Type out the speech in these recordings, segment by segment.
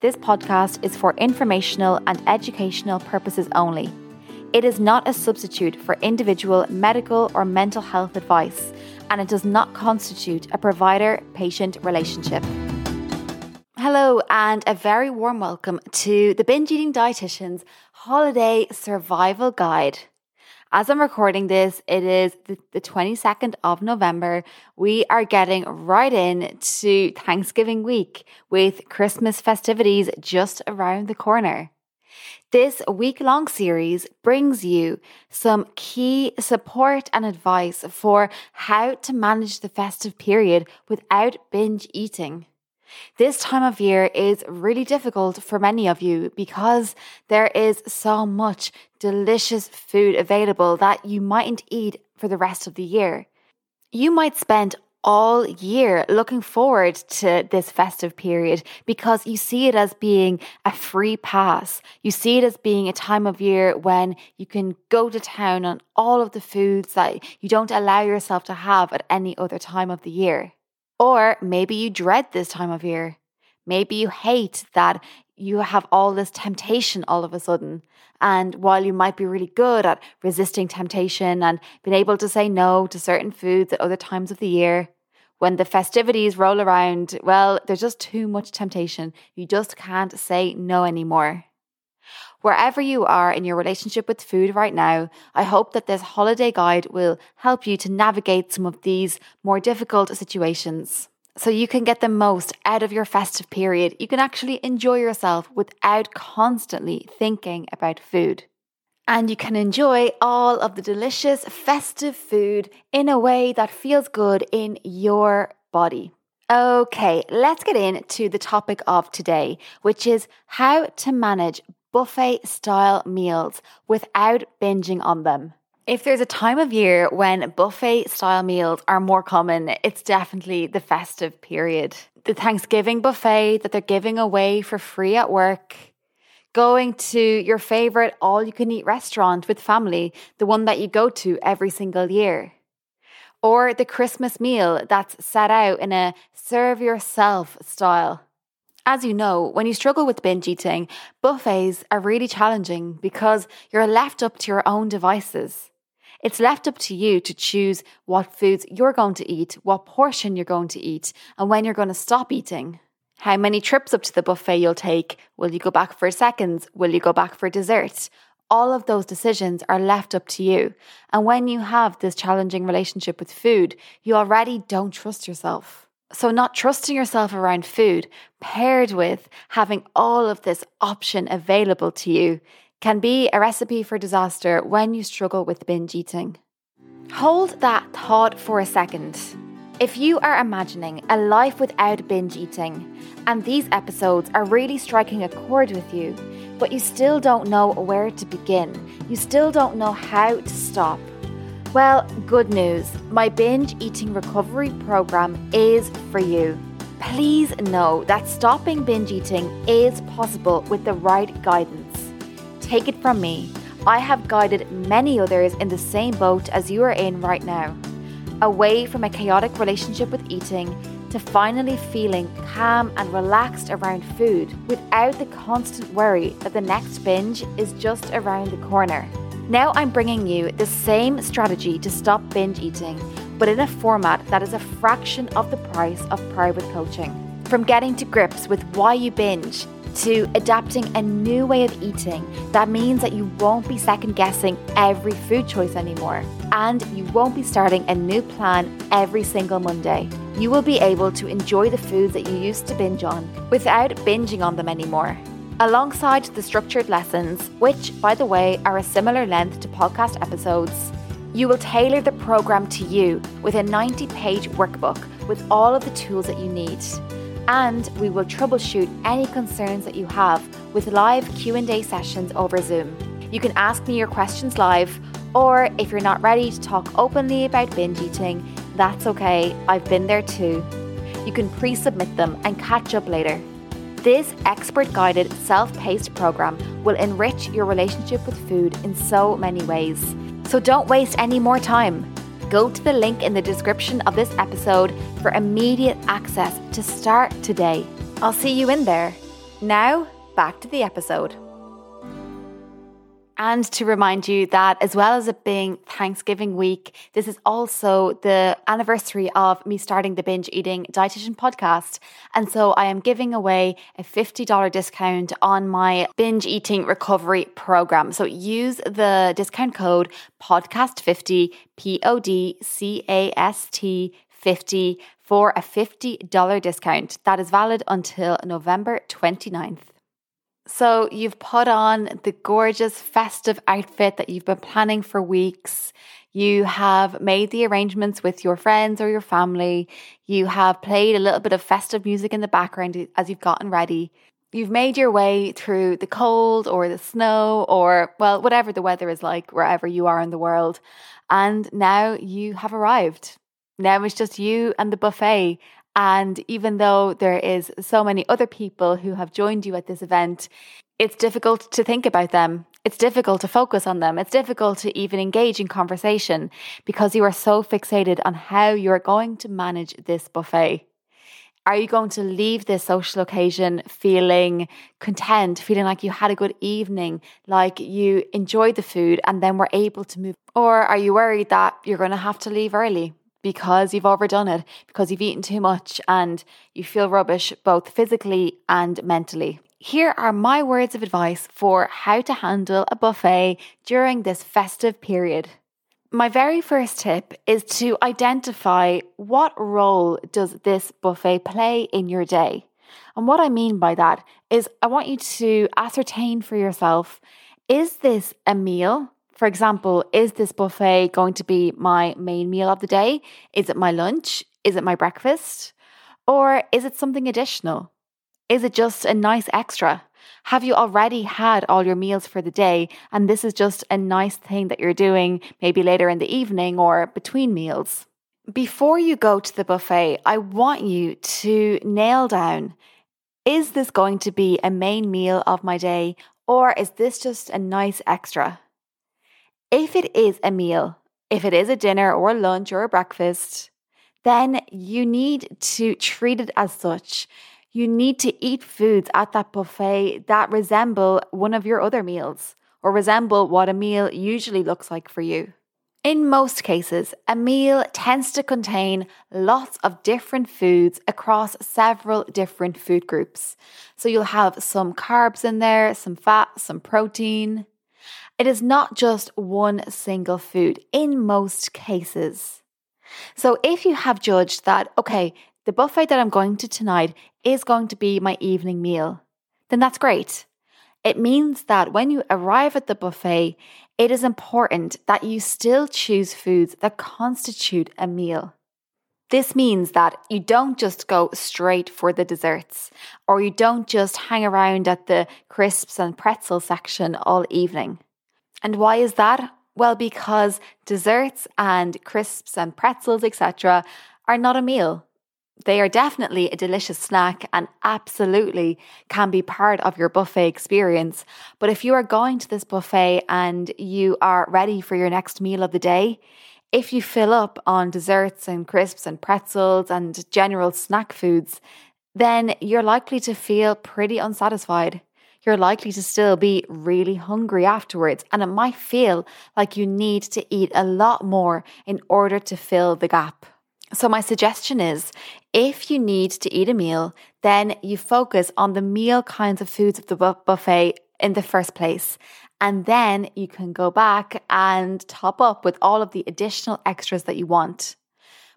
This podcast is for informational and educational purposes only. It is not a substitute for individual medical or mental health advice, and it does not constitute a provider patient relationship. Hello, and a very warm welcome to the Binge Eating Dietitian's Holiday Survival Guide. As I'm recording this, it is the, the 22nd of November. We are getting right in to Thanksgiving week with Christmas festivities just around the corner. This week long series brings you some key support and advice for how to manage the festive period without binge eating. This time of year is really difficult for many of you because there is so much delicious food available that you mightn't eat for the rest of the year. You might spend all year looking forward to this festive period because you see it as being a free pass. You see it as being a time of year when you can go to town on all of the foods that you don't allow yourself to have at any other time of the year. Or maybe you dread this time of year. Maybe you hate that you have all this temptation all of a sudden. And while you might be really good at resisting temptation and being able to say no to certain foods at other times of the year, when the festivities roll around, well, there's just too much temptation. You just can't say no anymore. Wherever you are in your relationship with food right now, I hope that this holiday guide will help you to navigate some of these more difficult situations. So you can get the most out of your festive period. You can actually enjoy yourself without constantly thinking about food. And you can enjoy all of the delicious festive food in a way that feels good in your body. Okay, let's get into the topic of today, which is how to manage buffet style meals without binging on them. If there's a time of year when buffet style meals are more common, it's definitely the festive period. The Thanksgiving buffet that they're giving away for free at work, going to your favorite all you can eat restaurant with family, the one that you go to every single year. Or the Christmas meal that's set out in a serve yourself style. As you know, when you struggle with binge eating, buffets are really challenging because you're left up to your own devices. It's left up to you to choose what foods you're going to eat, what portion you're going to eat, and when you're going to stop eating. How many trips up to the buffet you'll take? Will you go back for seconds? Will you go back for dessert? All of those decisions are left up to you. And when you have this challenging relationship with food, you already don't trust yourself. So, not trusting yourself around food, paired with having all of this option available to you, can be a recipe for disaster when you struggle with binge eating. Hold that thought for a second. If you are imagining a life without binge eating, and these episodes are really striking a chord with you, but you still don't know where to begin, you still don't know how to stop well, good news. My binge eating recovery program is for you. Please know that stopping binge eating is possible with the right guidance. Take it from me. I have guided many others in the same boat as you are in right now. Away from a chaotic relationship with eating to finally feeling calm and relaxed around food without the constant worry that the next binge is just around the corner. Now I'm bringing you the same strategy to stop binge eating, but in a format that is a fraction of the price of private coaching. From getting to grips with why you binge to adapting a new way of eating that means that you won't be second guessing every food choice anymore and you won't be starting a new plan every single Monday. You will be able to enjoy the foods that you used to binge on without binging on them anymore alongside the structured lessons, which, by the way, are a similar length to podcast episodes. You will tailor the program to you with a 90 page workbook with all of the tools that you need. And we will troubleshoot any concerns that you have with live Q&A sessions over Zoom. You can ask me your questions live, or if you're not ready to talk openly about binge eating, that's okay. I've been there too. You can pre-submit them and catch up later. This expert guided, self paced program will enrich your relationship with food in so many ways. So don't waste any more time. Go to the link in the description of this episode for immediate access to start today. I'll see you in there. Now, back to the episode. And to remind you that as well as it being Thanksgiving week, this is also the anniversary of me starting the Binge Eating Dietitian podcast. And so I am giving away a $50 discount on my binge eating recovery program. So use the discount code podcast50, P O D C A S T 50 for a $50 discount that is valid until November 29th. So you've put on the gorgeous festive outfit that you've been planning for weeks. You have made the arrangements with your friends or your family. You have played a little bit of festive music in the background as you've gotten ready. You've made your way through the cold or the snow or, well, whatever the weather is like wherever you are in the world. And now you have arrived. Now it's just you and the buffet and even though there is so many other people who have joined you at this event, it's difficult to think about them. It's difficult to focus on them. It's difficult to even engage in conversation because you are so fixated on how you're going to manage this buffet. Are you going to leave this social occasion feeling content, feeling like you had a good evening, like you enjoyed the food and then were able to move? Or are you worried that you're going to have to leave early? Because you've overdone it, because you've eaten too much and you feel rubbish both physically and mentally. Here are my words of advice for how to handle a buffet during this festive period. My very first tip is to identify what role does this buffet play in your day. And what I mean by that is I want you to ascertain for yourself is this a meal for example, is this buffet going to be my main meal of the day? Is it my lunch? Is it my breakfast? Or is it something additional? Is it just a nice extra? Have you already had all your meals for the day and this is just a nice thing that you're doing maybe later in the evening or between meals? Before you go to the buffet, I want you to nail down is this going to be a main meal of my day or is this just a nice extra? If it is a meal, if it is a dinner or a lunch or a breakfast, then you need to treat it as such. You need to eat foods at that buffet that resemble one of your other meals or resemble what a meal usually looks like for you. In most cases, a meal tends to contain lots of different foods across several different food groups. So you'll have some carbs in there, some fat, some protein, it is not just one single food in most cases. So if you have judged that, okay, the buffet that I'm going to tonight is going to be my evening meal, then that's great. It means that when you arrive at the buffet, it is important that you still choose foods that constitute a meal. This means that you don't just go straight for the desserts, or you don't just hang around at the crisps and pretzel section all evening. And why is that? Well, because desserts and crisps and pretzels, etc., are not a meal. They are definitely a delicious snack and absolutely can be part of your buffet experience. But if you are going to this buffet and you are ready for your next meal of the day, if you fill up on desserts and crisps and pretzels and general snack foods, then you're likely to feel pretty unsatisfied you're likely to still be really hungry afterwards, and it might feel like you need to eat a lot more in order to fill the gap. So, my suggestion is if you need to eat a meal, then you focus on the meal kinds of foods of the buffet in the first place. And then you can go back and top up with all of the additional extras that you want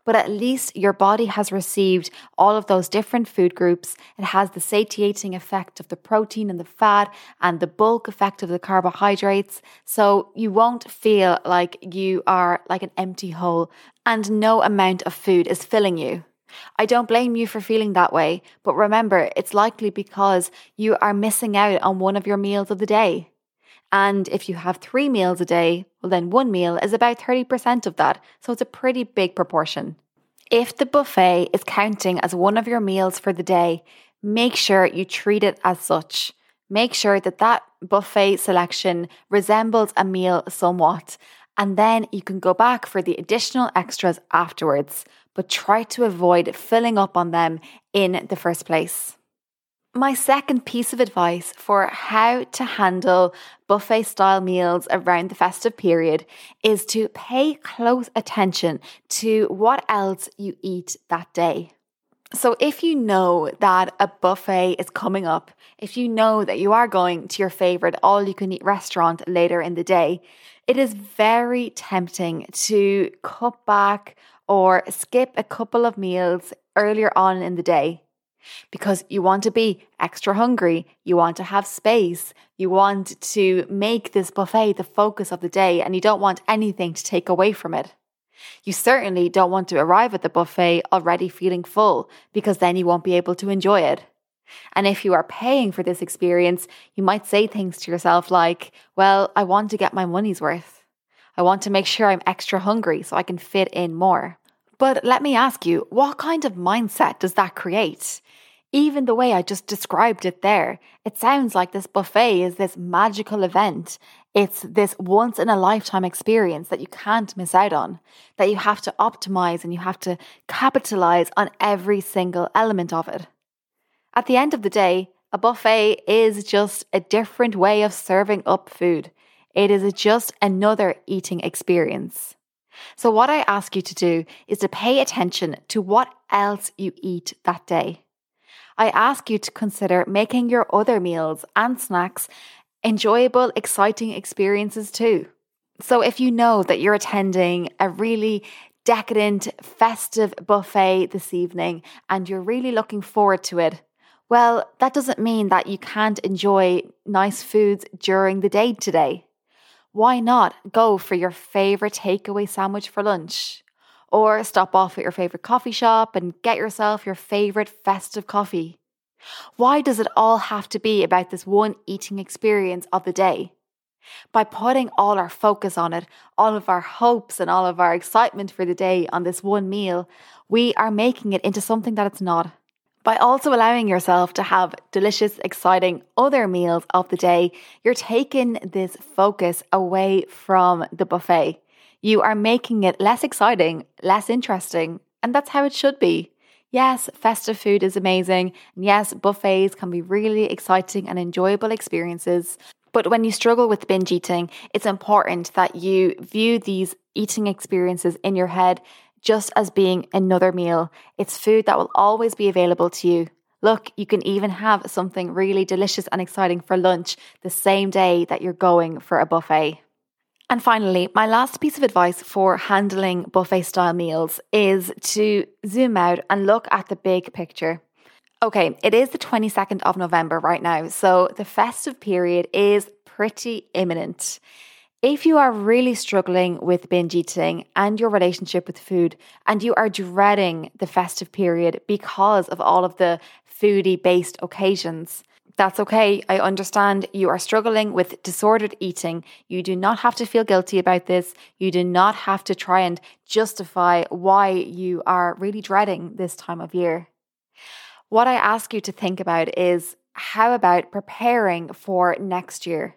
but at least your body has received all of those different food groups. It has the satiating effect of the protein and the fat and the bulk effect of the carbohydrates. So you won't feel like you are like an empty hole and no amount of food is filling you. I don't blame you for feeling that way, but remember, it's likely because you are missing out on one of your meals of the day. And if you have three meals a day, well, then one meal is about 30% of that. So it's a pretty big proportion. If the buffet is counting as one of your meals for the day, make sure you treat it as such. Make sure that that buffet selection resembles a meal somewhat. And then you can go back for the additional extras afterwards, but try to avoid filling up on them in the first place. My second piece of advice for how to handle buffet style meals around the festive period is to pay close attention to what else you eat that day. So, if you know that a buffet is coming up, if you know that you are going to your favorite all you can eat restaurant later in the day, it is very tempting to cut back or skip a couple of meals earlier on in the day because you want to be extra hungry, you want to have space, you want to make this buffet the focus of the day, and you don't want anything to take away from it. You certainly don't want to arrive at the buffet already feeling full because then you won't be able to enjoy it. And if you are paying for this experience, you might say things to yourself like, Well, I want to get my money's worth. I want to make sure I'm extra hungry so I can fit in more. But let me ask you, what kind of mindset does that create? Even the way I just described it there, it sounds like this buffet is this magical event. It's this once in a lifetime experience that you can't miss out on, that you have to optimize and you have to capitalize on every single element of it. At the end of the day, a buffet is just a different way of serving up food. It is just another eating experience. So, what I ask you to do is to pay attention to what else you eat that day. I ask you to consider making your other meals and snacks enjoyable, exciting experiences too. So, if you know that you're attending a really decadent, festive buffet this evening and you're really looking forward to it, well, that doesn't mean that you can't enjoy nice foods during the day today why not go for your favorite takeaway sandwich for lunch? Or stop off at your favorite coffee shop and get yourself your favorite festive coffee? Why does it all have to be about this one eating experience of the day? By putting all our focus on it, all of our hopes and all of our excitement for the day on this one meal, we are making it into something that it's not by also allowing yourself to have delicious, exciting other meals of the day, you're taking this focus away from the buffet. You are making it less exciting, less interesting, and that's how it should be. Yes, festive food is amazing. And yes, buffets can be really exciting and enjoyable experiences. But when you struggle with binge eating, it's important that you view these eating experiences in your head just as being another meal. It's food that will always be available to you. Look, you can even have something really delicious and exciting for lunch the same day that you're going for a buffet. And finally, my last piece of advice for handling buffet style meals is to zoom out and look at the big picture. Okay, it is the 22nd of November right now, so the festive period is pretty imminent. If you are really struggling with binge eating and your relationship with food, and you are dreading the festive period because of all of the foodie based occasions, that's okay. I understand you are struggling with disordered eating. You do not have to feel guilty about this. You do not have to try and justify why you are really dreading this time of year. What I ask you to think about is how about preparing for next year?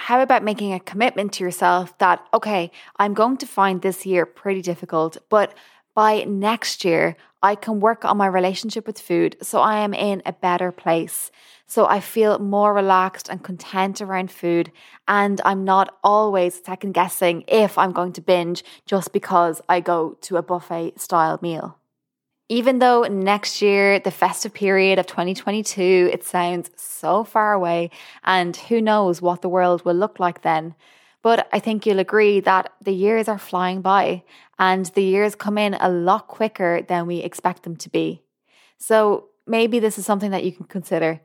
how about making a commitment to yourself that, okay, I'm going to find this year pretty difficult, but by next year, I can work on my relationship with food so I am in a better place. So I feel more relaxed and content around food, and I'm not always second guessing if I'm going to binge just because I go to a buffet style meal. Even though next year, the festive period of 2022, it sounds so far away, and who knows what the world will look like then. But I think you'll agree that the years are flying by and the years come in a lot quicker than we expect them to be. So maybe this is something that you can consider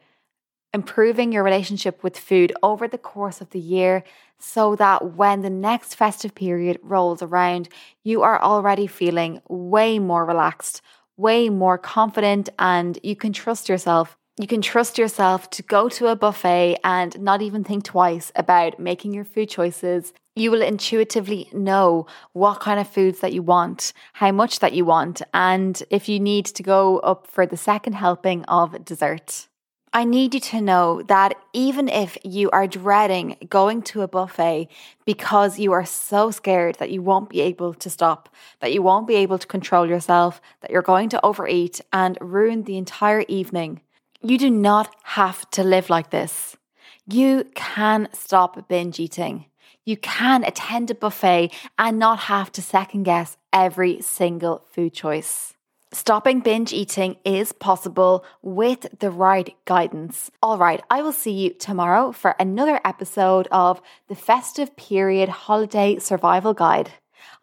improving your relationship with food over the course of the year so that when the next festive period rolls around, you are already feeling way more relaxed, way more confident and you can trust yourself. You can trust yourself to go to a buffet and not even think twice about making your food choices. You will intuitively know what kind of foods that you want, how much that you want, and if you need to go up for the second helping of dessert. I need you to know that even if you are dreading going to a buffet because you are so scared that you won't be able to stop, that you won't be able to control yourself, that you're going to overeat and ruin the entire evening, You do not have to live like this. You can stop binge eating. You can attend a buffet and not have to second guess every single food choice. Stopping binge eating is possible with the right guidance. All right, I will see you tomorrow for another episode of the Festive Period Holiday Survival Guide.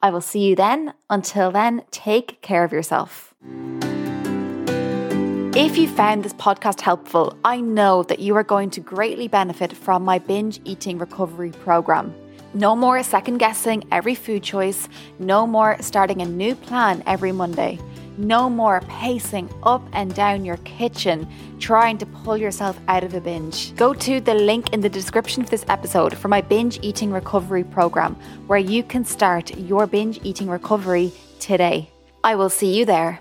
I will see you then. Until then, take care of yourself. If you found this podcast helpful, I know that you are going to greatly benefit from my binge eating recovery program. No more second guessing every food choice, no more starting a new plan every Monday. No more pacing up and down your kitchen trying to pull yourself out of a binge. Go to the link in the description of this episode for my binge eating recovery program, where you can start your binge eating recovery today. I will see you there.